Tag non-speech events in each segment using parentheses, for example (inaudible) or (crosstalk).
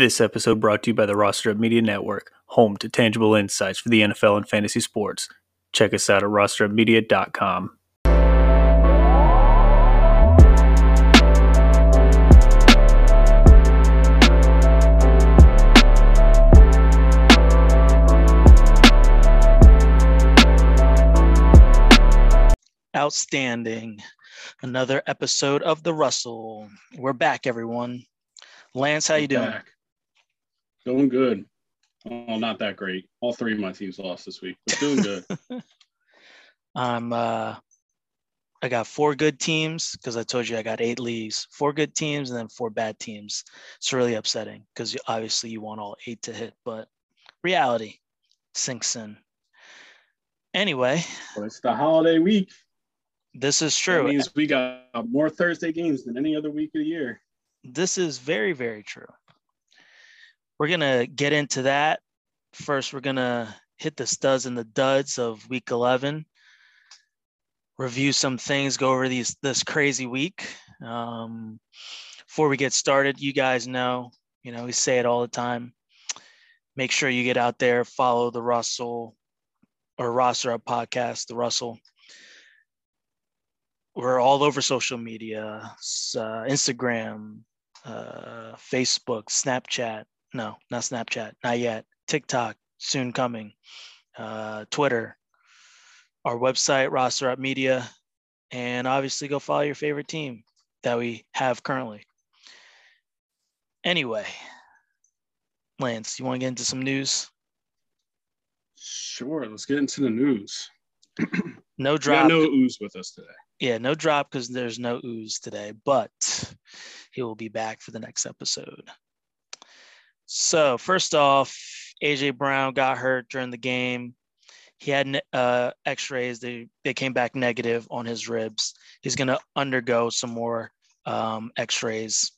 This episode brought to you by the Roster Up Media Network, home to tangible insights for the NFL and fantasy sports. Check us out at rosterupmedia.com. Outstanding. Another episode of the Russell. We're back, everyone. Lance, how you doing? Back. Doing good. Well, not that great. All three of my teams lost this week, but doing good. (laughs) I'm uh I got four good teams because I told you I got eight leagues, four good teams and then four bad teams. It's really upsetting because obviously you want all eight to hit, but reality sinks in. Anyway, well, it's the holiday week. This is That true. means we got more Thursday games than any other week of the year. This is very, very true. We're going to get into that. First, we're going to hit the studs and the duds of week 11, review some things, go over these this crazy week. Um, before we get started, you guys know, you know, we say it all the time. Make sure you get out there, follow the Russell or Roster Up podcast, the Russell we're all over social media uh, instagram uh, facebook snapchat no not snapchat not yet tiktok soon coming uh, twitter our website roster up media and obviously go follow your favorite team that we have currently anyway lance you want to get into some news Sure, let's get into the news. (clears throat) no drop no ooze with us today. yeah, no drop because there's no ooze today, but he will be back for the next episode. So first off, AJ Brown got hurt during the game. He had uh, X-rays. They they came back negative on his ribs. He's gonna undergo some more um, X-rays,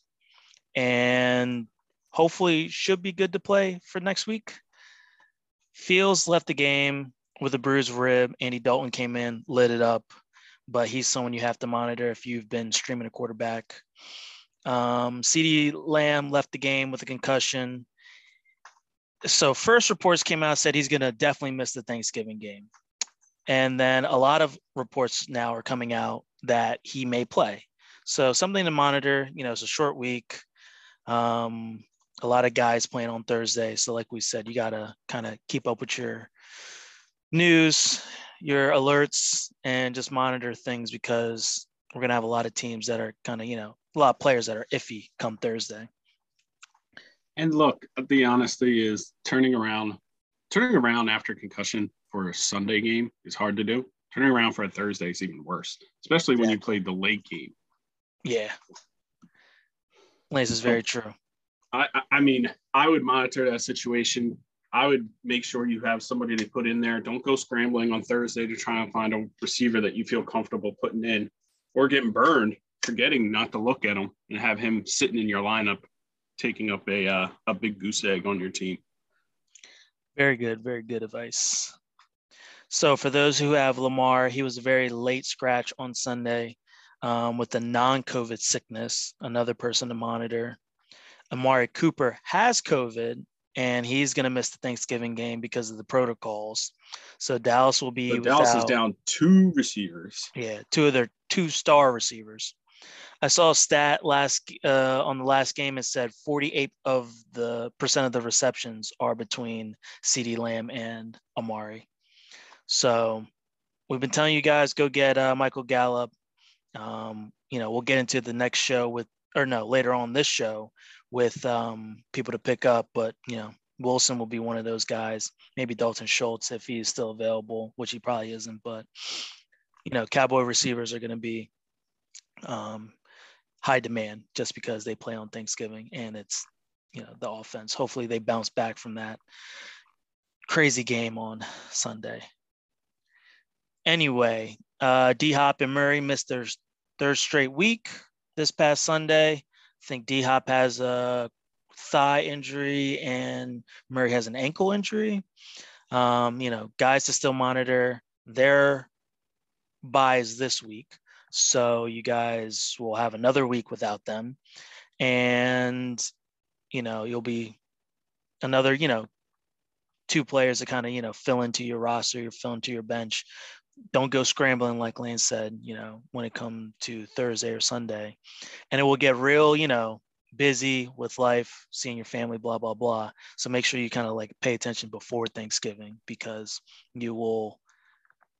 and hopefully should be good to play for next week. Fields left the game with a bruised rib. Andy Dalton came in, lit it up but he's someone you have to monitor if you've been streaming a quarterback. Um, CeeDee Lamb left the game with a concussion. So first reports came out said he's going to definitely miss the Thanksgiving game. And then a lot of reports now are coming out that he may play. So something to monitor, you know, it's a short week. Um, a lot of guys playing on Thursday. So like we said, you got to kind of keep up with your news, your alerts, and just monitor things because we're gonna have a lot of teams that are kind of, you know, a lot of players that are iffy come Thursday. And look, the honesty is turning around, turning around after concussion for a Sunday game is hard to do. Turning around for a Thursday is even worse, especially when you played the late game. Yeah. Lance is very true. I, I- I mean, I would monitor that situation. I would make sure you have somebody to put in there. Don't go scrambling on Thursday to try and find a receiver that you feel comfortable putting in or getting burned, forgetting not to look at him and have him sitting in your lineup, taking up a uh, a big goose egg on your team. Very good, very good advice. So for those who have Lamar, he was a very late scratch on Sunday um, with the non-COVID sickness. Another person to monitor. Amari Cooper has COVID, and he's going to miss the Thanksgiving game because of the protocols. So Dallas will be So Dallas is down two receivers. Yeah, two of their two star receivers. I saw a stat last uh, on the last game. It said 48 of the percent of the receptions are between CeeDee Lamb and Amari. So we've been telling you guys go get uh, Michael Gallup. Um, you know, we'll get into the next show with, or no, later on this show with um, people to pick up. But you know, Wilson will be one of those guys. Maybe Dalton Schultz if he is still available, which he probably isn't. But you know, Cowboy receivers are going to be um, high demand just because they play on Thanksgiving and it's, you know, the offense. Hopefully they bounce back from that crazy game on Sunday. Anyway, uh, D Hop and Murray missed their third straight week this past Sunday. I think D Hop has a thigh injury and Murray has an ankle injury. Um, you know, guys to still monitor their buys this week. So you guys will have another week without them. And you know, you'll be another, you know, two players to kind of, you know, fill into your roster, you fill into your bench. Don't go scrambling, like Lane said, you know, when it comes to Thursday or Sunday. And it will get real, you know, busy with life, seeing your family, blah, blah, blah. So make sure you kind of like pay attention before Thanksgiving because you will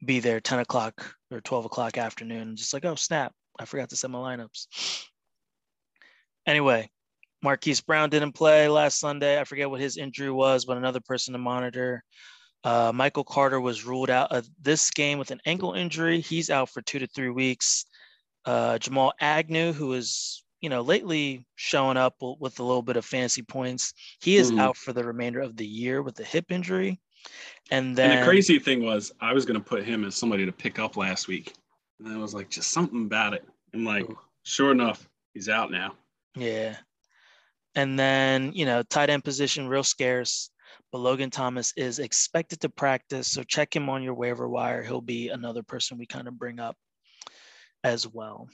be there 10 o'clock or 12 o'clock afternoon, just like, oh, snap, I forgot to set my lineups. Anyway, Marquise Brown didn't play last Sunday. I forget what his injury was, but another person to monitor. Uh, Michael Carter was ruled out of this game with an ankle injury. He's out for two to three weeks. Uh, Jamal Agnew, who is you know lately showing up with a little bit of fancy points, he is mm. out for the remainder of the year with a hip injury. And then and the crazy thing was, I was going to put him as somebody to pick up last week, and I was like, just something about it. I'm like, Ooh. sure enough, he's out now. Yeah, and then, you know, tight end position, real scarce. But Logan Thomas is expected to practice. So check him on your waiver wire. He'll be another person we kind of bring up as well.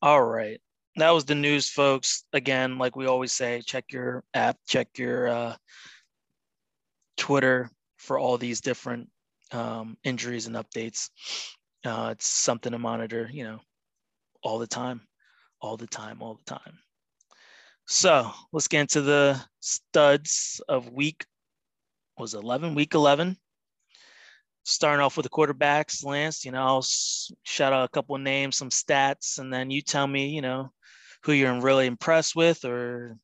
All right. That was the news, folks. Again, like we always say, check your app, check your uh, Twitter for all these different um, injuries and updates. Uh, it's something to monitor, you know, all the time, all the time, all the time. So let's get into the studs of week was 11, week 11. Starting off with the quarterbacks, Lance, you know, I'll shout out a couple of names, some stats, and then you tell me, you know, who you're really impressed with or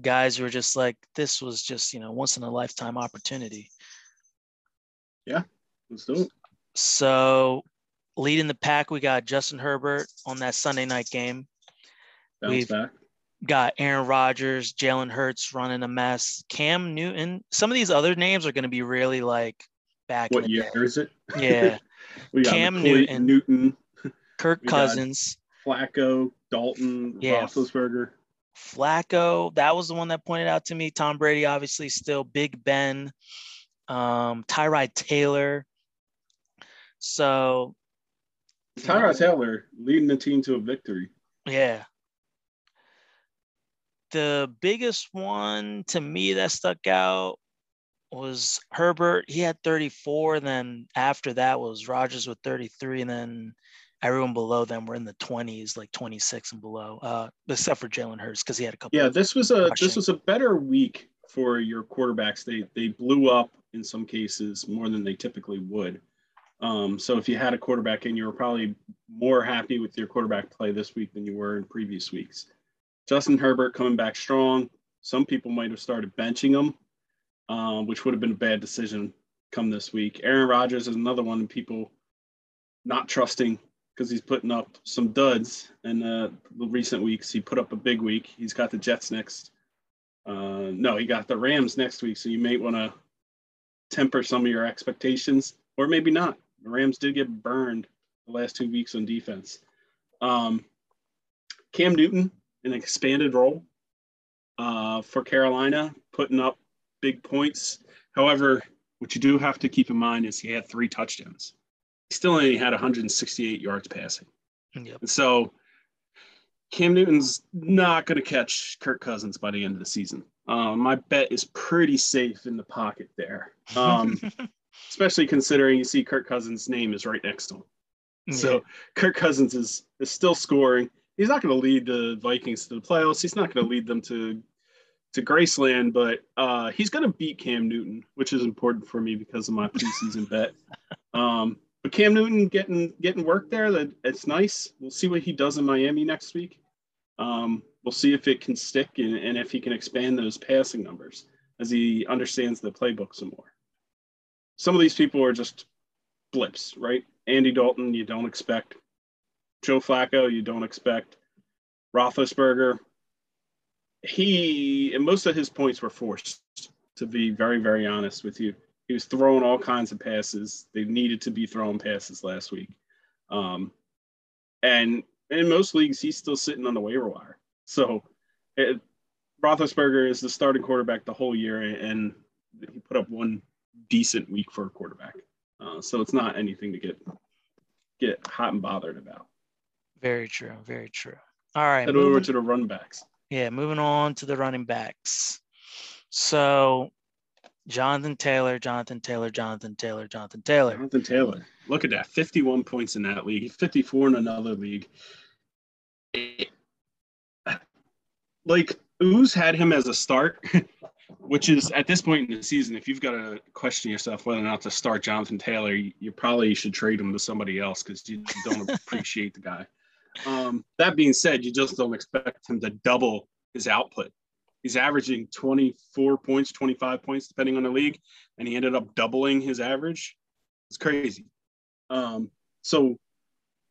guys who are just like, this was just, you know, once in a lifetime opportunity. Yeah, let's do it. So leading the pack, we got Justin Herbert on that Sunday night game. Bounce We've, back got Aaron Rodgers, Jalen Hurts running a mess, Cam Newton. Some of these other names are going to be really like back. What year day. is it? Yeah. (laughs) Cam Newton, Newton, (laughs) Kirk Cousins, Flacco, Dalton, yeah. Roethlisberger. Flacco, that was the one that pointed out to me. Tom Brady, obviously, still Big Ben, um, Tyrod Taylor. So, Tyrod Taylor leading the team to a victory. Yeah, the biggest one to me that stuck out was Herbert. He had 34. Then after that was Rodgers with 33. And then everyone below them were in the 20s, like 26 and below, uh, except for Jalen Hurts because he had a couple. Yeah, this was a rushing. this was a better week for your quarterbacks. They they blew up in some cases more than they typically would. Um, so if you had a quarterback in, you were probably more happy with your quarterback play this week than you were in previous weeks. Justin Herbert coming back strong. Some people might have started benching him, uh, which would have been a bad decision come this week. Aaron Rodgers is another one people not trusting because he's putting up some duds in uh, the recent weeks. He put up a big week. He's got the Jets next. Uh, no, he got the Rams next week. So you may want to temper some of your expectations, or maybe not. The Rams did get burned the last two weeks on defense. Um, Cam Newton an expanded role uh, for Carolina, putting up big points. However, what you do have to keep in mind is he had three touchdowns. Still only had 168 yards passing. Yep. And so Cam Newton's not going to catch Kirk Cousins by the end of the season. Um, my bet is pretty safe in the pocket there, um, (laughs) especially considering you see Kirk Cousins' name is right next to him. Yeah. So Kirk Cousins is is still scoring he's not going to lead the Vikings to the playoffs. He's not going to lead them to to Graceland, but uh, he's going to beat Cam Newton, which is important for me because of my preseason bet. (laughs) Um, but Cam Newton getting getting work there, that it's nice. We'll see what he does in Miami next week. Um, we'll see if it can stick and, and if he can expand those passing numbers as he understands the playbook some more. Some of these people are just blips, right? Andy Dalton, you don't expect. Joe Flacco, you don't expect. Roethlisberger, he and most of his points were forced. To be very, very honest with you, he was throwing all kinds of passes. They needed to be throwing passes last week, um, and in most leagues, he's still sitting on the waiver wire. So, it, Roethlisberger is the starting quarterback the whole year, and he put up one decent week for a quarterback. Uh, so it's not anything to get get hot and bothered about. Very true. Very true. All right. Head over to the run backs. Yeah, moving on to the running backs. So Jonathan Taylor, Jonathan Taylor, Jonathan Taylor, Jonathan Taylor. Jonathan Taylor. Look at that. 51 points in that league, 54 in another league. Like, Ooze had him as a start, (laughs) which is at this point in the season, if you've got to question yourself whether or not to start Jonathan Taylor, you, you probably should trade him to somebody else because you don't (laughs) appreciate the guy. Um, that being said, you just don't expect him to double his output he's averaging 24 points, 25 points, depending on the league, and he ended up doubling his average. It's crazy. Um, so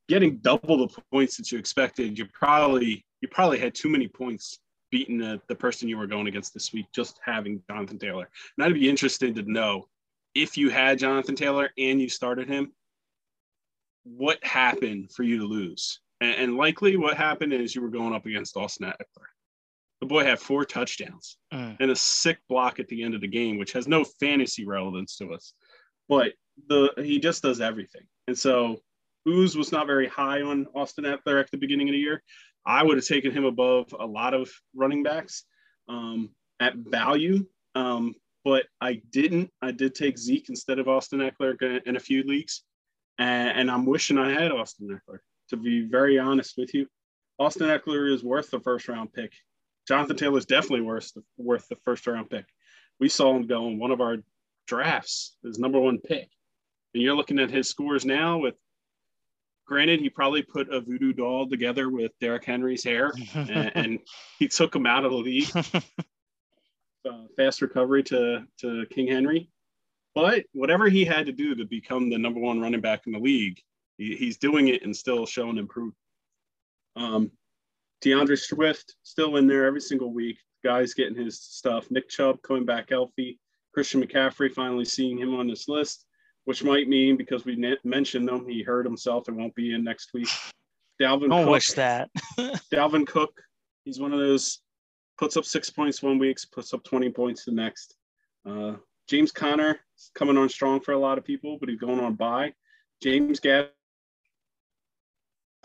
getting double the points that you expected, you probably you probably had too many points beating the, the person you were going against this week, just having Jonathan Taylor. And I'd be interested to know if you had Jonathan Taylor and you started him, what happened for you to lose? And, and likely what happened is you were going up against Austin Ekeler. The boy had four touchdowns mm. and a sick block at the end of the game, which has no fantasy relevance to us. But the he just does everything. And so Ooze was not very high on Austin Ekeler at the beginning of the year. I would have taken him above a lot of running backs um, at value, um, but I didn't. I did take Zeke instead of Austin Ekeler in a few leagues, and, and I'm wishing I had Austin Ekeler. To be very honest with you, Austin Ekeler is worth the first round pick Jonathan Taylor is definitely worth worth the first round pick. We saw him go in one of our drafts, his number one pick. And you're looking at his scores now with granted, he probably put a voodoo doll together with Derrick Henry's hair and, (laughs) and, he took him out of the league. (laughs) uh, fast recovery to, to King Henry. But whatever he had to do to become the number one running back in the league, he, he's doing it and still showing improvement. Um, D'Andre Swift still in there every single week. Guys getting his stuff. Nick Chubb coming back healthy. Christian McCaffrey finally seeing him on this list, which might mean because we mentioned him, he hurt himself and won't be in next week. Dalvin. Don't Cook, wish that. (laughs) Dalvin Cook. He's one of those puts up six points one week, puts up 20 points the next. Uh, James Conner coming on strong for a lot of people, but he's going on by. James Gadd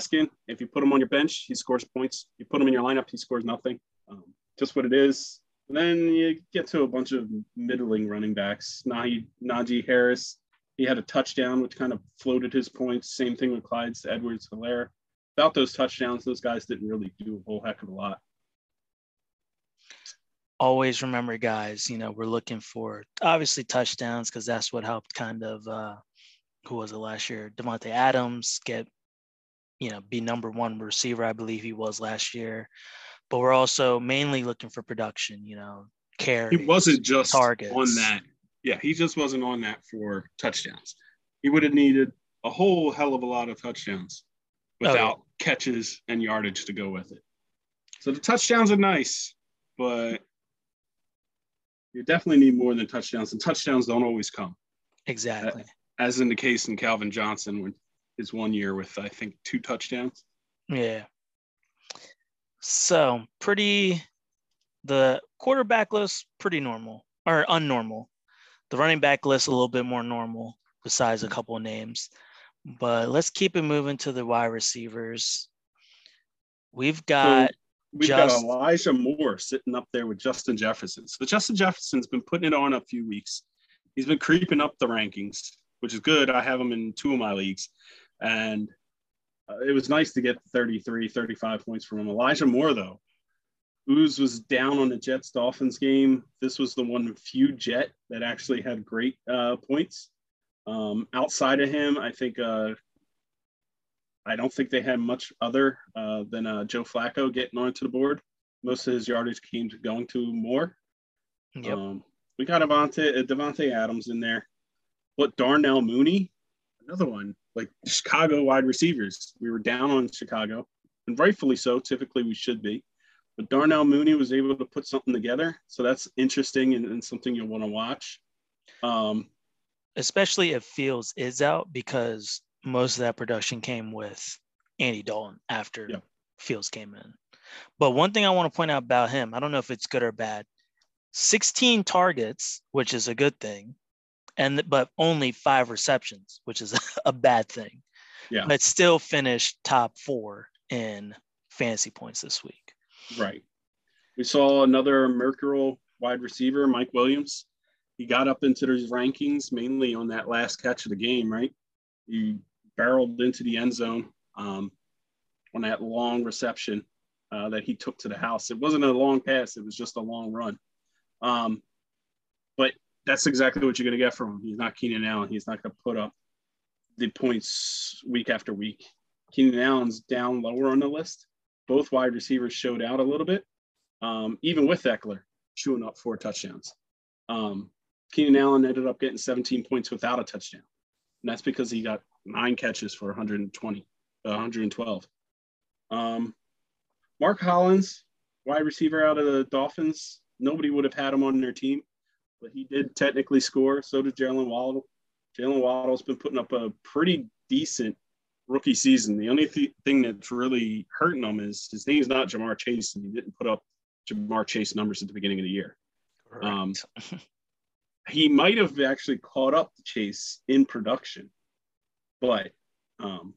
Skin. If you put him on your bench, he scores points. You put him in your lineup, he scores nothing. Um, just what it is. And then you get to a bunch of middling running backs. Najee, Najee Harris, he had a touchdown, which kind of floated his points. Same thing with Clyde Edwards Helaire. Without those touchdowns, those guys didn't really do a whole heck of a lot. Always remember, guys, you know, we're looking for obviously touchdowns because that's what helped kind of, uh, who was it last year? Davante Adams get you know, be number one receiver, I believe he was last year. But we're also mainly looking for production, you know, care. He wasn't just targets. on that. Yeah, he just wasn't on that for touchdowns. He would have needed a whole hell of a lot of touchdowns without oh, yeah. catches and yardage to go with it. So the touchdowns are nice, but you definitely need more than touchdowns, and touchdowns don't always come. Exactly. As in the case in Calvin Johnson, when his one year with I think two touchdowns. Yeah. So pretty the quarterback list pretty normal or unnormal. The running back list a little bit more normal besides a couple of names. But let's keep it moving to the wide receivers. We've got so we've just, got Elijah Moore sitting up there with Justin Jefferson. So Justin Jefferson's been putting it on a few weeks. He's been creeping up the rankings, which is good. I have him in two of my leagues. And uh, it was nice to get 33, 35 points from him. Elijah Moore, though, Ooze was down on the Jets Dolphins game. This was the one few Jet that actually had great uh, points. Um, outside of him, I think uh, I don't think they had much other uh, than uh, Joe Flacco getting onto the board. Most of his yardage came to going to Moore. Yep. Um, we got Avante, uh, Davante Adams in there. But Darnell Mooney, another one like Chicago wide receivers. We were down on Chicago, and rightfully so. Typically, we should be. But Darnell Mooney was able to put something together. So that's interesting and, and something you'll want to watch. Um, Especially if Fields is out because most of that production came with Andy Dalton after yeah. Fields came in. But one thing I want to point out about him, I don't know if it's good or bad 16 targets, which is a good thing, and but only five receptions, which is (laughs) a bad thing. Yeah. But still finished top four in fantasy points this week. Right. We saw another Mercurial wide receiver, Mike Williams. He got up into those rankings mainly on that last catch of the game, right? He barreled into the end zone um, on that long reception uh, that he took to the house. It wasn't a long pass, it was just a long run. Um, that's exactly what you're going to get from him. He's not Keenan Allen. He's not going to put up the points week after week. Keenan Allen's down lower on the list. Both wide receivers showed out a little bit, um, even with Ekeler chewing up four touchdowns. Um, Keenan Allen ended up getting 17 points without a touchdown. And that's because he got nine catches for 120, uh, 112. Um, Mack Hollins, wide receiver out of the Dolphins, nobody would have had him on their team, but he did technically score. So did Jaylen Waddle. Jaylen Waddle's been putting up a pretty decent rookie season. The only th- thing that's really hurting him is his name's not Ja'Marr Chase, and he didn't put up Ja'Marr Chase numbers at the beginning of the year. Um, he might have actually caught up to Chase in production, but um,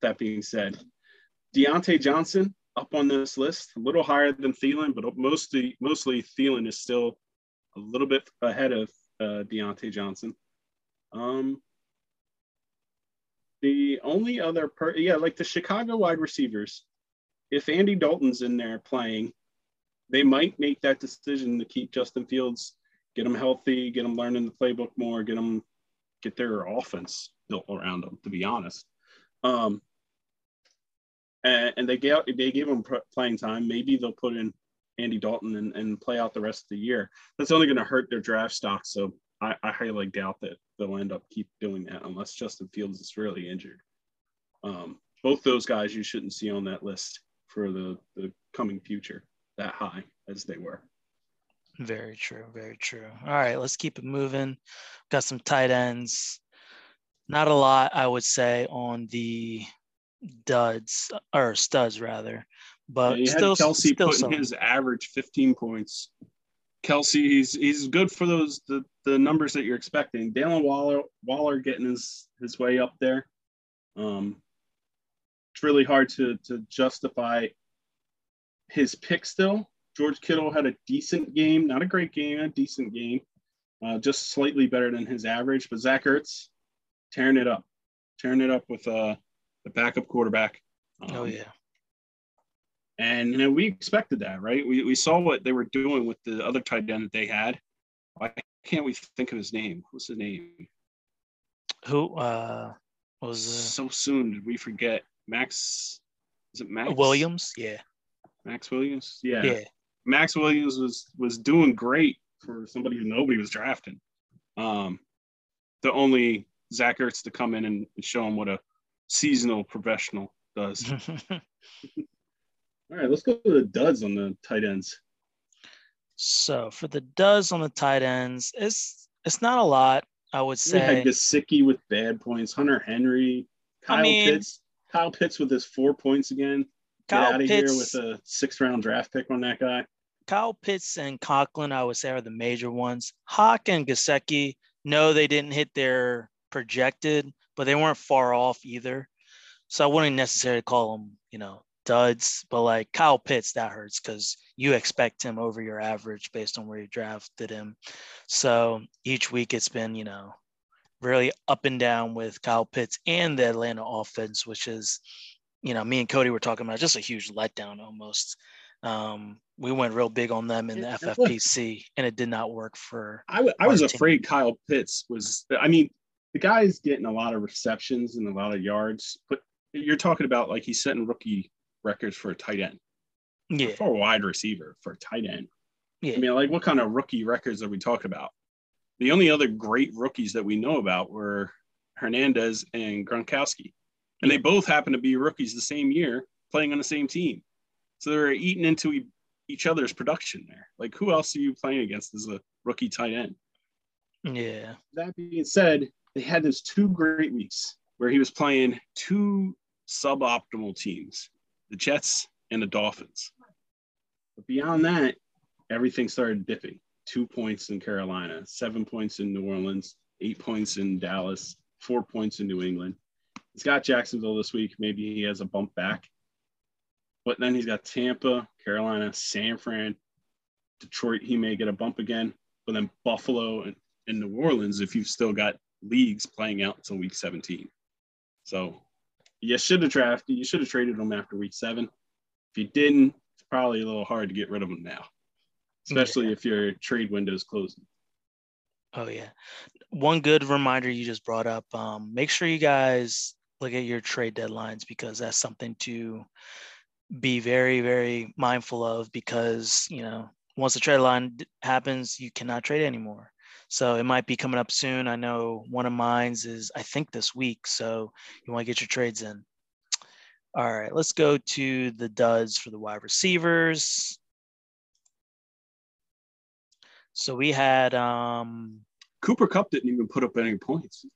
that being said, Diontae Johnson up on this list, a little higher than Thielen, but mostly mostly Thielen is still a little bit ahead of uh, Diontae Johnson. Um, the only other per yeah, like the Chicago wide receivers, if Andy Dalton's in there playing, they might make that decision to keep Justin Fields, get him healthy, get him learning the playbook more, get him get their offense built around them. To be honest, um, and, and they gave they gave him playing time. Maybe they'll put in Andy Dalton and, and play out the rest of the year. That's only going to hurt their draft stock. So I, I highly doubt that they'll end up keep doing that unless Justin Fields is really injured. Um, both those guys you shouldn't see on that list for the, the coming future that high as they were. Very true. Very true. All right, let's keep it moving. Got some tight ends. Not a lot, I would say, on the duds or studs rather, but yeah, still, Kelce still putting some. his average 15 points. Kelce, he's he's good for those the, the numbers that you're expecting. Darren Waller Waller getting his his way up there. Um, it's really hard to to justify his pick still. George Kittle had a decent game, not a great game, a decent game, uh, just slightly better than his average. But Zach Ertz tearing it up, tearing it up with uh, the backup quarterback. Um, oh yeah. And you know, we expected that, right? We, we saw what they were doing with the other tight end that they had. Why can't we think of his name? What's his name? Who uh was So soon did we forget Max? Is it Maxx Williams? Yeah. Maxx Williams? Yeah. Yeah. Maxx Williams was was doing great for somebody who nobody was drafting. Um, the only Zach Ertz to come in and show him what a seasonal professional does. (laughs) (laughs) All right, let's go to the duds on the tight ends. so for the duds on the tight ends, it's it's not a lot, I would say. We had say. Gesicki with bad points, Hunter Henry, Kyle I mean- Pitts. Kyle Pitts with his four points again. Get Kyle out of here Pitts, with a six round draft pick on that guy. Kyle Pitts and Conklin, I would say, are the major ones. Hawk and Gesicki, no, they didn't hit their projected, but they weren't far off either. So I wouldn't necessarily call them, you know, duds. But like Kyle Pitts, that hurts because you expect him over your average based on where you drafted him. So each week it's been, you know, really up and down with Kyle Pitts and the Atlanta offense, which is, you know, me and Cody were talking about just a huge letdown almost. Um, we went real big on them in the FFPC, and it did not work for. I, w- I was team. afraid Kyle Pitts was. I mean, the guy's getting a lot of receptions and a lot of yards, but you're talking about like he's setting rookie records for a tight end, Yeah, for a wide receiver, for a tight end. yeah, I mean, like what kind of rookie records are we talking about? The only other great rookies that we know about were Hernandez and Gronkowski, and they both happen to be rookies the same year, playing on the same team. So they're eating into e- each other's production there. Like, who else are you playing against as a rookie tight end? yeah. That being said, they had those two great weeks where he was playing two suboptimal teams, the Jets and the Dolphins. But beyond that, everything started dipping. Two points in Carolina, seven points in New Orleans, eight points in Dallas, four points in New England. He's got Jacksonville this week. Maybe he has a bump back. But then he's got Tampa, Carolina, San Fran, Detroit. He may get a bump again, but then Buffalo and, and New Orleans if you've still got leagues playing out until week 17. So you should have drafted, you should have traded them after week seven. If you didn't, it's probably a little hard to get rid of them now, especially yeah. if your trade window is closing. Oh yeah. One good reminder you just brought up. Um, make sure you guys look at your trade deadlines because that's something to be very, very mindful of because, you know, once the trade line happens, you cannot trade anymore. So it might be coming up soon. I know one of mine's is I think this week. So you want to get your trades in. All right, let's go to the duds for the wide receivers. So we had um Cooper Kupp didn't even put up any points.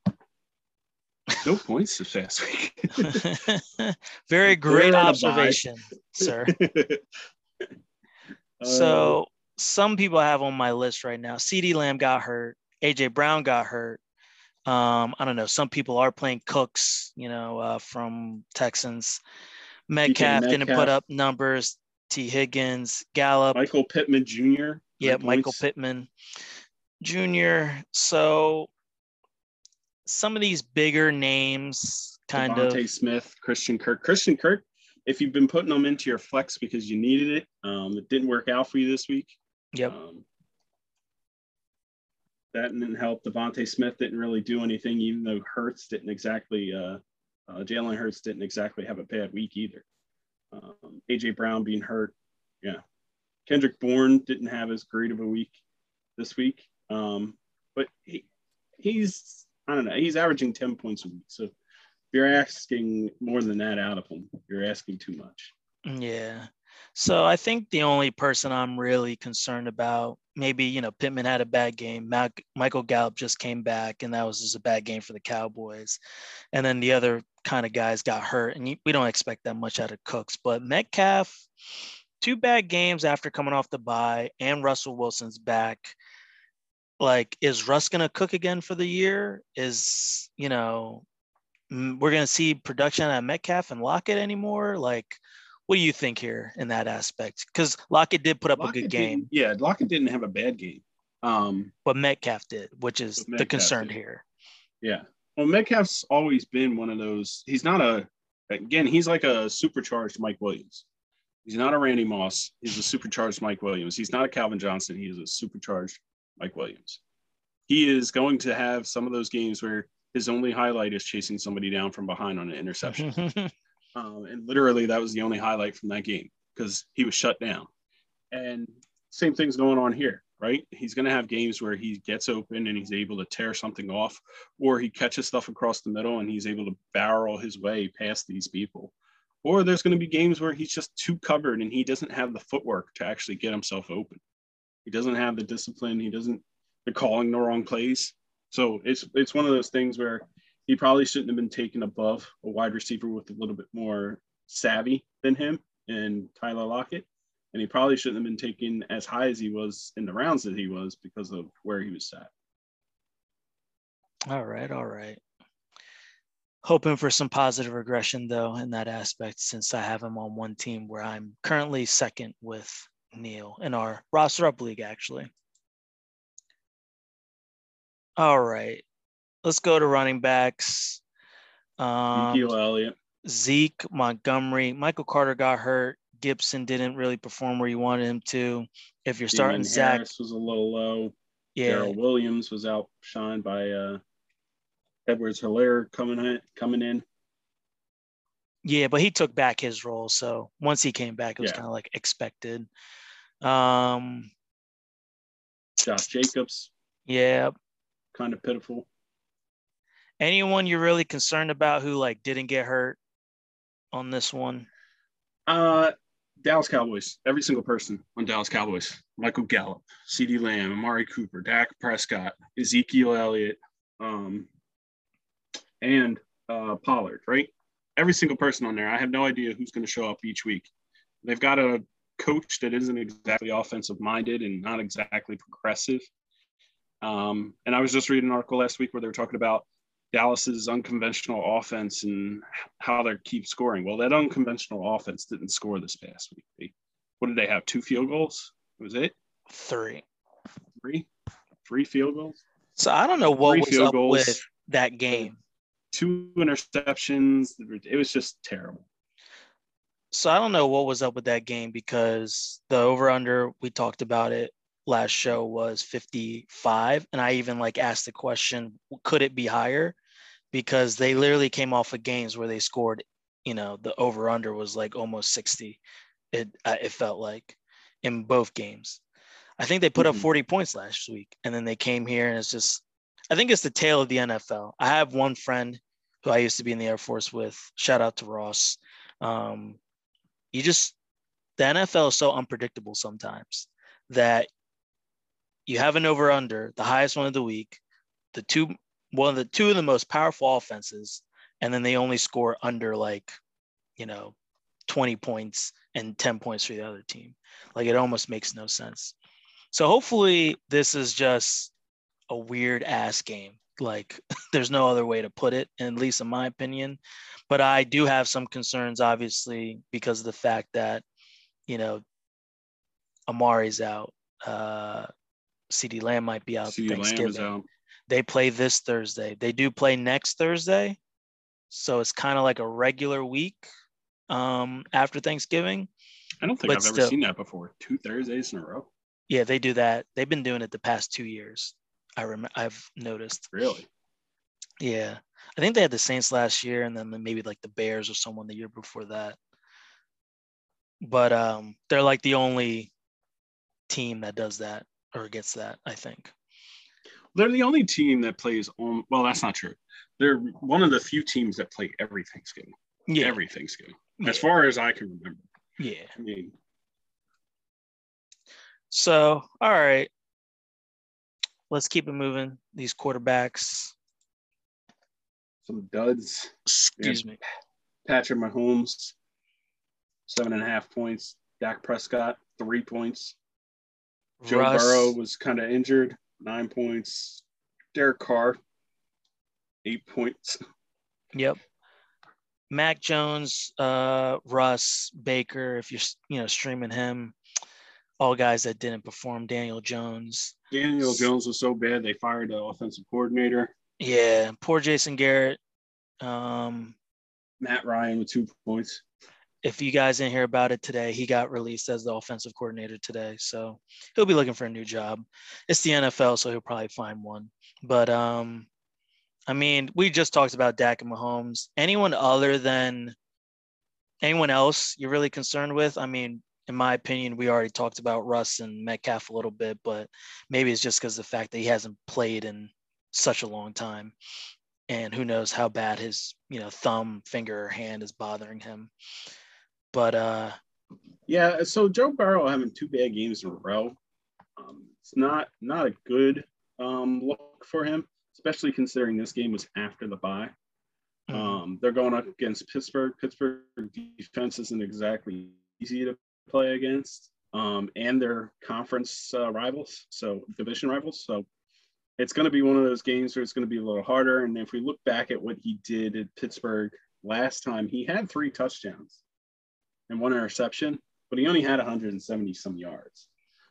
No points this past week. (laughs) Very great observation, sir. (laughs) so some people I have on my list right now. CeeDee Lamb got hurt. AJ Brown got hurt. Um, I don't know. Some people are playing Cooks, you know, uh, from Texans. Metcalf, Metcalf didn't put up numbers. Tee Higgins, Gallup, Michael Pittman Jr. Yeah, Michael Pittman Jr. So some of these bigger names, kind DeVonta of Smith, Christian Kirk. Christian Kirk, if you've been putting them into your flex because you needed it, um, it didn't work out for you this week. Yep. Um, that didn't help. DeVonta Smith didn't really do anything, even though Hurts didn't exactly. Uh, uh, Jalen Hurts didn't exactly have a bad week either. Um, AJ Brown being hurt, yeah. Kendrick Bourne didn't have as great of a week this week, um, but he he's I don't know. He's averaging ten points a week, so if you're asking more than that out of him, you're asking too much. Yeah. So I think the only person I'm really concerned about, maybe you know, Pittman had a bad game. Mac, Michael Gallup just came back, and that was just a bad game for the Cowboys. And then the other kind of guys got hurt, and we don't expect that much out of Cooks. But Metcalf, two bad games after coming off the bye, and Russell Wilson's back. Like, is Russ gonna cook again for the year? Is you know, we're gonna see production at Metcalf and Lockett anymore? Like what do you think here in that aspect? Because Lockett did put up Lockett a good game. Yeah, Lockett didn't have a bad game. Um, but Metcalf did, which is the concern did. here. Yeah. Well, Metcalf's always been one of those. He's not a, again, he's like a supercharged Mike Williams. He's not a Randy Moss. He's a supercharged Mike Williams. He's not a Calvin Johnson. He is a supercharged Mike Williams. He is going to have some of those games where his only highlight is chasing somebody down from behind on an interception. (laughs) Um, and literally, that was the only highlight from that game because he was shut down. And same thing's going on here, right? He's going to have games where he gets open and he's able to tear something off, or he catches stuff across the middle and he's able to barrel his way past these people. Or there's going to be games where he's just too covered and he doesn't have the footwork to actually get himself open. He doesn't have the discipline. He doesn't, they're calling the wrong plays. So it's it's one of those things where he probably shouldn't have been taken above a wide receiver with a little bit more savvy than him and Tyler Lockett. And he probably shouldn't have been taken as high as he was in the rounds that he was because of where he was sat. All right, all right. Hoping for some positive regression though in that aspect since I have him on one team where I'm currently second with Neil in our roster up league actually. All right let's go to running backs. Um, Ezekiel Elliott. Zeke, Montgomery, Michael Carter got hurt. Gibson didn't really perform where you wanted him to. If you're starting Zach, Harris was a little low. Yeah, Darrel Williams was outshined by uh, Edwards Helaire coming in, coming in. Yeah, but he took back his role. So once he came back, it was yeah. kind of like expected. Um, Josh Jacobs. Yeah. Kind of pitiful anyone you're really concerned about who like didn't get hurt on this one? Uh, Dallas Cowboys. Every single person on Dallas Cowboys. Michael Gallup, CeeDee Lamb, Amari Cooper, Dak Prescott, Ezekiel Elliott, um, and uh, Pollard. Right. Every single person on there. I have no idea who's going to show up each week. They've got a coach that isn't exactly offensive minded and not exactly progressive. Um, and I was just reading an article last week where they were talking about Dallas's unconventional offense and how they keep scoring. Well, that unconventional offense didn't score this past week. They, what did they have? Two field goals? Was it three? Three? Three field goals? So I don't know what Three was up goals, with that game. Two interceptions. It was just terrible. So I don't know what was up with that game because the over under we talked about it last show was 55 and I even like asked the question could it be higher because they literally came off of games where they scored you know the over under was like almost 60 it uh, it felt like in both games I think they put mm-hmm. up 40 points last week and then they came here and it's just I think it's the tail of the NFL. I have one friend who I used to be in the Air Force with. Shout out to Ross. Um, you just the NFL is so unpredictable sometimes that you have an over under, the highest one of the week, the two one of the two of the most powerful offenses, and then they only score under like, you know, 20 points and 10 points for the other team. Like it almost makes no sense. So hopefully this is just a weird ass game. Like (laughs) there's no other way to put it, at least in my opinion. But I do have some concerns, obviously, because of the fact that, you know, Amari's out. Uh, CeeDee Lamb might be out CeeDee Thanksgiving. Out. They play this Thursday. They do play next Thursday. So it's kind of like a regular week um, after Thanksgiving. I don't think I've still, ever seen that before. Two Thursdays in a row. Yeah, they do that. They've been doing it the past two years. I rem- I've noticed. Really? Yeah. I think they had the Saints last year and then maybe like the Bears or someone the year before that. But um, they're like the only team that does that or gets that, I think. They're the only team that plays on well, that's not true. They're one of the few teams that play every Thanksgiving. Yeah. Every Thanksgiving. As far as I can remember. Yeah. I mean so all right let's keep it moving. These quarterbacks. Some duds. Excuse me. Patrick Mahomes, seven and a half points. Dak Prescott, three points. Joe Russ. Burrow was kind of injured, nine points. Derek Carr, eight points. Yep. Mac Jones, uh, Russ, Baker, if you're you know streaming him, all guys that didn't perform. Daniel Jones. Daniel Jones was so bad they fired the offensive coordinator. Yeah, poor Jason Garrett. Um, Matt Ryan with two points. If you guys didn't hear about it today, he got released as the offensive coordinator today. So he'll be looking for a new job. It's the NFL, so he'll probably find one. But um, I mean, we just talked about Dak and Mahomes. Anyone other than anyone else you're really concerned with? I mean, in my opinion, we already talked about Russ and Metcalf a little bit, but maybe it's just because the fact that he hasn't played in such a long time. And who knows how bad his, you know, thumb, finger, or hand is bothering him. But uh yeah, so Joe Burrow having two bad games in a row. Um, it's not not a good um, look for him, especially considering this game was after the bye. Mm-hmm. Um, they're going up against Pittsburgh. Pittsburgh defense isn't exactly easy to play against, um, and their conference uh, rivals, so division rivals. So it's going to be one of those games where it's going to be a little harder. And if we look back at what he did at Pittsburgh last time, he had three touchdowns and one interception, but he only had 170 some yards.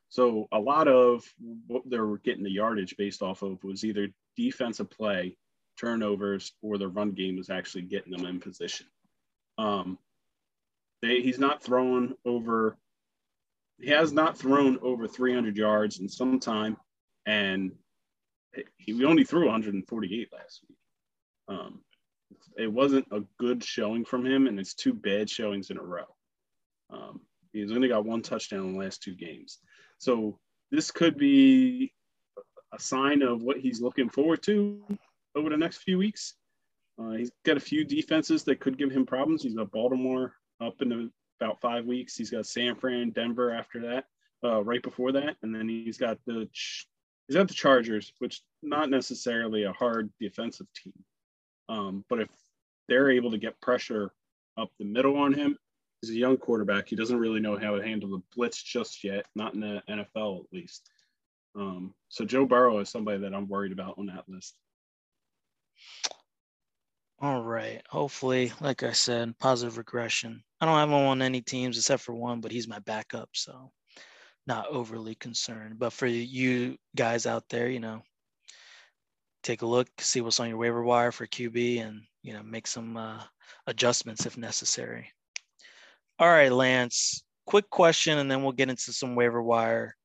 So a lot of what they were getting the yardage based off of was either defensive play, turnovers, or the run game was actually getting them in position. Um, they, he's not thrown over. He has not thrown over 300 yards in some time, and he only threw 148 last week. Um, it wasn't a good showing from him, and it's two bad showings in a row. Um, he's only got one touchdown in the last two games, so this could be a sign of what he's looking forward to over the next few weeks. Uh, he's got a few defenses that could give him problems. He's got Baltimore, up in about five weeks. He's got San Fran, Denver after that, uh, right before that, and then he's got the he's got the Chargers, which not necessarily a hard defensive team, um, but if they're able to get pressure up the middle on him, he's a young quarterback. He doesn't really know how to handle the blitz just yet, not in the NFL at least. Um, so Joe Burrow is somebody that I'm worried about on that list. All right. Hopefully, like I said, positive regression. I don't have him on any teams except for one, but he's my backup, so not overly concerned. But for you guys out there, you know, take a look, see what's on your waiver wire for QB, and you know, make some uh, adjustments if necessary. All right, Lance. Quick question, and then we'll get into some waiver wire.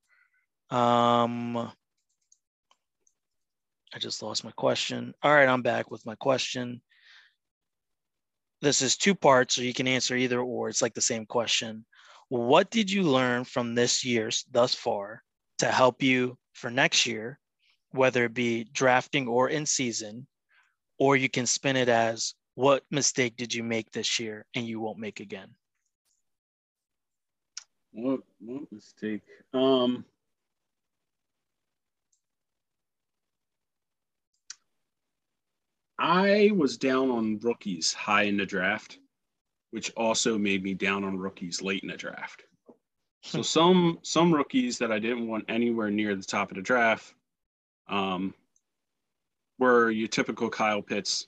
Um, I just lost my question. All right, I'm back with my question. This is two parts, so you can answer either or. It's like the same question. What did you learn from this year thus far to help you for next year, whether it be drafting or in season? Or you can spin it as what mistake did you make this year and you won't make again? What what mistake? Um I was down on rookies high in the draft, which also made me down on rookies late in the draft. So (laughs) some some rookies that I didn't want anywhere near the top of the draft um, were your typical Kyle Pitts,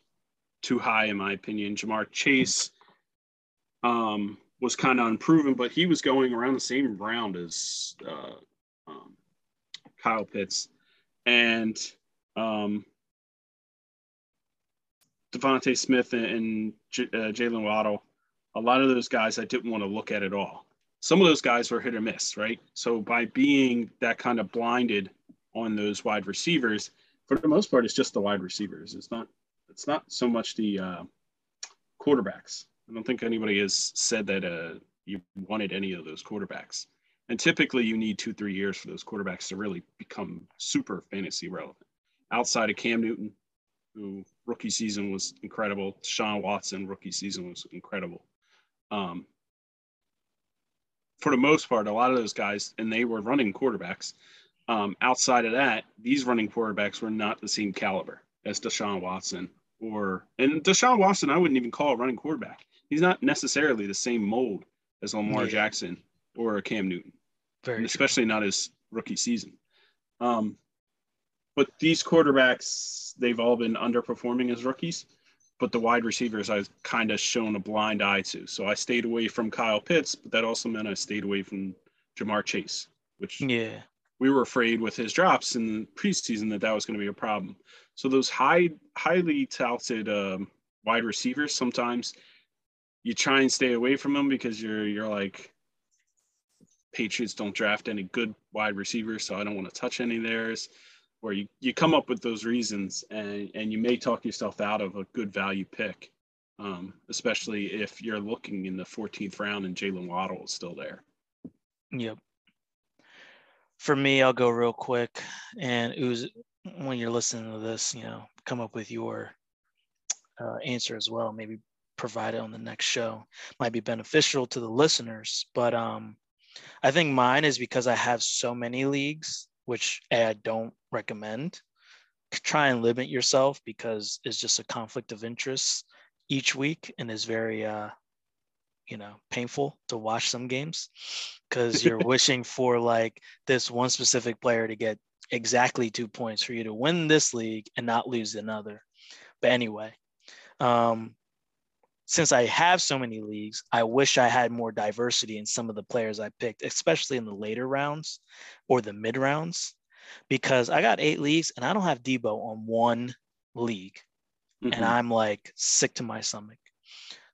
too high in my opinion. Ja'Marr Chase um, was kind of unproven, but he was going around the same round as uh, um, Kyle Pitts, and um, DeVonta Smith and J- uh, Jaylen Waddle. A lot of those guys I didn't want to look at at all. Some of those guys were hit or miss, right? So by being that kind of blinded on those wide receivers, for the most part, it's just the wide receivers. It's not. It's not so much the uh, quarterbacks. I don't think anybody has said that uh, you wanted any of those quarterbacks. And typically, you need two, three years for those quarterbacks to really become super fantasy relevant. Outside of Cam Newton, who rookie season was incredible, Sean Watson rookie season was incredible. Um, for the most part, a lot of those guys, and they were running quarterbacks. Um, outside of that, these running quarterbacks were not the same caliber as Deshaun Watson or and Deshaun Watson. I wouldn't even call a running quarterback. He's not necessarily the same mold as Lamar Yeah. Jackson or Cam Newton, Very and true. especially not his rookie season. Um, but these quarterbacks, they've all been underperforming as rookies. But the wide receivers, I've kind of shown a blind eye to. So I stayed away from Kyle Pitts, but that also meant I stayed away from Ja'Marr Chase, which Yeah. we were afraid with his drops in the preseason that that was going to be a problem. So those high, highly touted um, wide receivers, sometimes you try and stay away from them because you're you're like Patriots don't draft any good wide receivers, so I don't want to touch any of theirs. Where you, you come up with those reasons and, and you may talk yourself out of a good value pick, um, especially if you're looking in the 14th round and Jaylen Waddle is still there. Yep. For me, I'll go real quick. And it was when you're listening to this, you know, come up with your uh, answer as well. Maybe provide it on the next show. Might be beneficial to the listeners. But um, I think mine is because I have so many leagues, which A, I don't recommend. Try and limit yourself because it's just a conflict of interest each week and is very uh, you know painful to watch some games because you're (laughs) wishing for like this one specific player to get exactly two points for you to win this league and not lose another but anyway um since i have so many leagues i wish i had more diversity in some of the players i picked especially in the later rounds or the mid rounds because i got eight leagues and i don't have Deebo on one league Mhm. and I'm like sick to my stomach.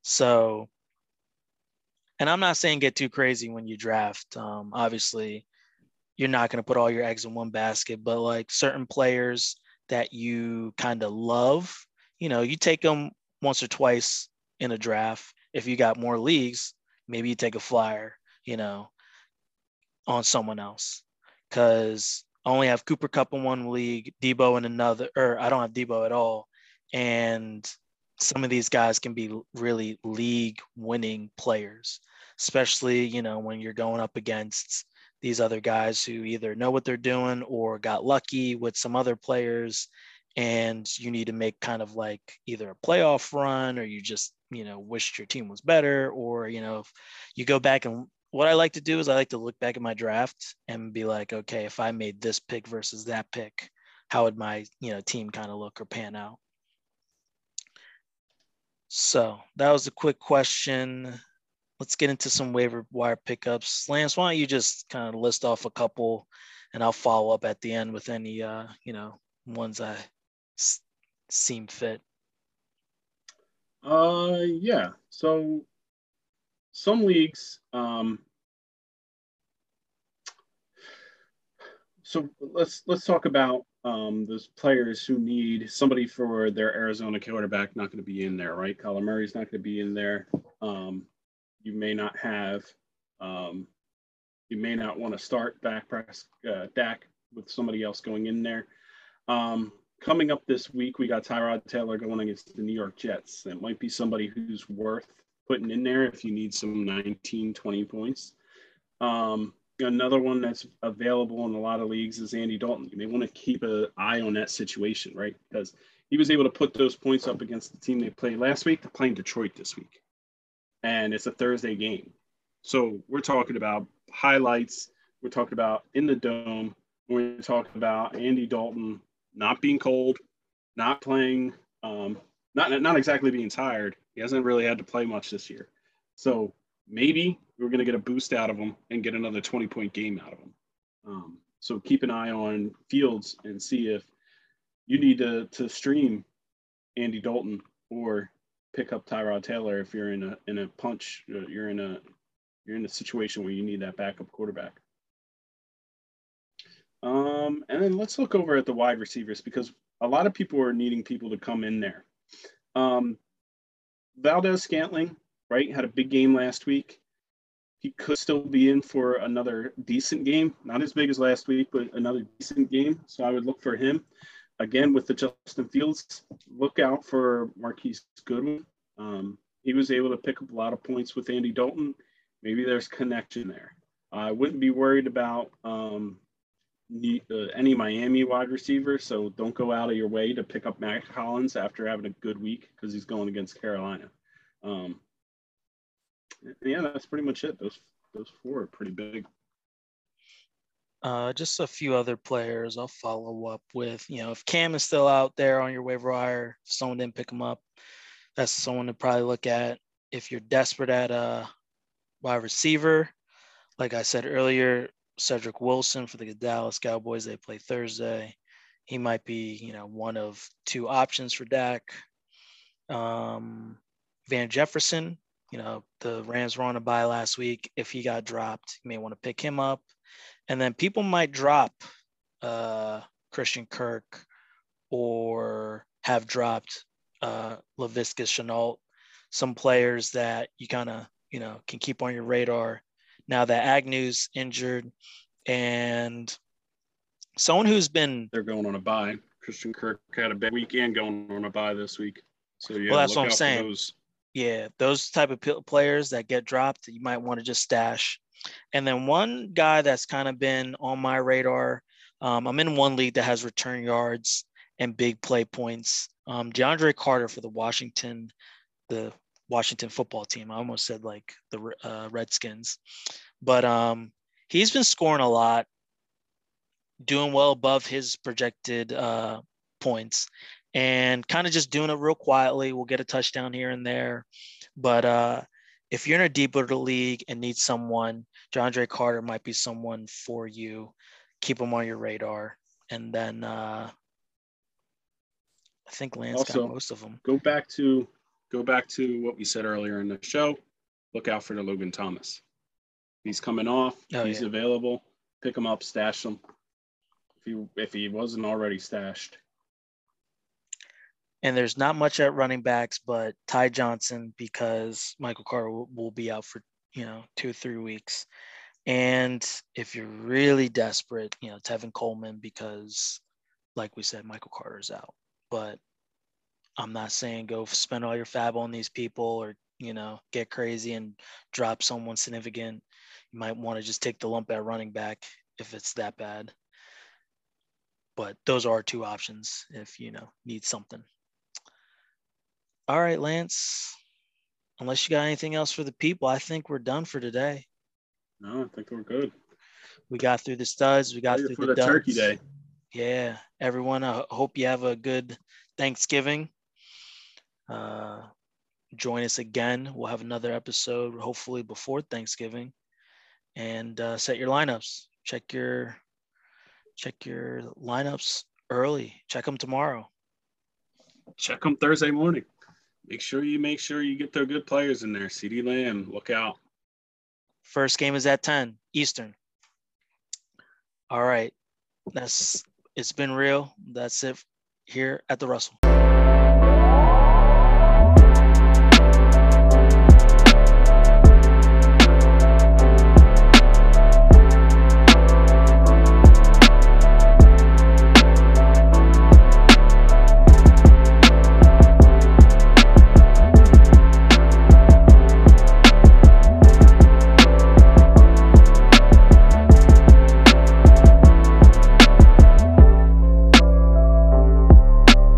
So, and I'm not saying get too crazy when you draft. Um, obviously, you're not going to put all your eggs in one basket, but like certain players that you kind of love, you know, you take them once or twice in a draft. If you got more leagues, maybe you take a flyer, you know, on someone else. Cause I only have Cooper Kupp in one league, Deebo in another, or I don't have Deebo at all and some of these guys can be really league winning players especially you know when you're going up against these other guys who either know what they're doing or got lucky with some other players and you need to make kind of like either a playoff run or you just you know wished your team was better or you know you go back and what I like to do is I like to look back at my draft and be like okay if I made this pick versus that pick how would my you know team kind of look or pan out So that was a quick question. Let's get into some waiver wire pickups. Lance, why don't you just kind of list off a couple, and I'll follow up at the end with any, uh, you know, ones I s- seem fit. Uh, yeah. So some leagues, um, so let's let's talk about um, those players who need somebody for their Arizona quarterback not going to be in there, right? Kyler Murray's not going to be in there. Um, you may not have, um, you may not want to start back press uh, Dak with somebody else going in there. Um, coming up this week, we got Tyrod Taylor going against the New York Jets. That might be somebody who's worth putting in there if you need some 19, 20 points. Um, another one that's available in a lot of leagues is Andy Dalton. You may want to keep an eye on that situation, right? Because he was able to put those points up against the team they played last week. They're playing Detroit this week, and it's a Thursday game. So we're talking about highlights. We're talking about in the dome. We're talking about Andy Dalton not being cold, not playing, um, not not exactly being tired. He hasn't really had to play much this year. So maybe we're going to get a boost out of him and get another 20 point game out of him. Um, so keep an eye on Fields and see if you need to, to stream Andy Dalton or pick up Tyrod Taylor if you're in a in a punch uh, you're in a you're in a situation where you need that backup quarterback. Um, and then let's look over at the wide receivers because a lot of people are needing people to come in there. Um, Valdes Scantling, right, had a big game last week. He could still be in for another decent game, not as big as last week, but another decent game. So I would look for him. Again, with the Justin Fields, look out for Marquise Goodwin. Um, he was able to pick up a lot of points with Andy Dalton. Maybe there's connection there. I wouldn't be worried about um, any Miami wide receiver, so don't go out of your way to pick up Mack Hollins after having a good week because he's going against Carolina. Um, yeah, that's pretty much it. Those those four are pretty big. Uh, just a few other players I'll follow up with. You know, if Cam is still out there on your waiver wire, if someone didn't pick him up, that's someone to probably look at. If you're desperate at a wide receiver, like I said earlier, Cedric Wilson for the Dallas Cowboys. They play Thursday. He might be, you know, one of two options for Dak. Um, Van Jefferson, you know, the Rams were on a bye last week. If he got dropped, you may want to pick him up. And then people might drop uh, Christian Kirk or have dropped uh, Laviska Shenault, some players that you kind of, you know, can keep on your radar now that Agnew's injured and someone who's been they're going on a bye. Christian Kirk had a big weekend going on a bye this week. So yeah, well, that's what I'm saying. Those. Yeah, those type of players that get dropped, you might want to just stash. And then one guy that's kind of been on my radar. Um, I'm in one league that has return yards and big play points. Um, DeAndre Carter for the Washington, the Washington football team. I almost said like the uh, Redskins, but um, he's been scoring a lot, doing well above his projected uh, points, and kind of just doing it real quietly. We'll get a touchdown here and there, but uh, if you're in a deeper league and need someone, DeAndre Carter might be someone for you. Keep him on your radar, and then uh, I think Lance also, got most of them. Go back to go back to what we said earlier in the show. Look out for the Logan Thomas. He's coming off. Oh, he's yeah. available. Pick him up. Stash him. If he if he wasn't already stashed. And there's not much at running backs, but Ty Johnson because Michael Carter will, will be out for you know two or three weeks. And if you're really desperate, you know Tevin Coleman because, like we said, Michael Carter's out. But I'm not saying go spend all your fab on these people or you know get crazy and drop someone significant. You might want to just take the lump at running back if it's that bad. But those are two options if you know need something. All right, Lance. Unless you got anything else for the people, I think we're done for today. No, I think we're good. We got through the studs. We got through the, the turkey day. Yeah, everyone. I hope you have a good Thanksgiving. Uh, join us again. We'll have another episode, hopefully before Thanksgiving, and uh, set your lineups. Check your check your lineups early. Check them tomorrow. Check them Thursday morning. Make sure you make sure you get their good players in there. CeeDee Lamb, look out. First game is at 10 Eastern. All right. That's it's been real. That's it here at the Russell.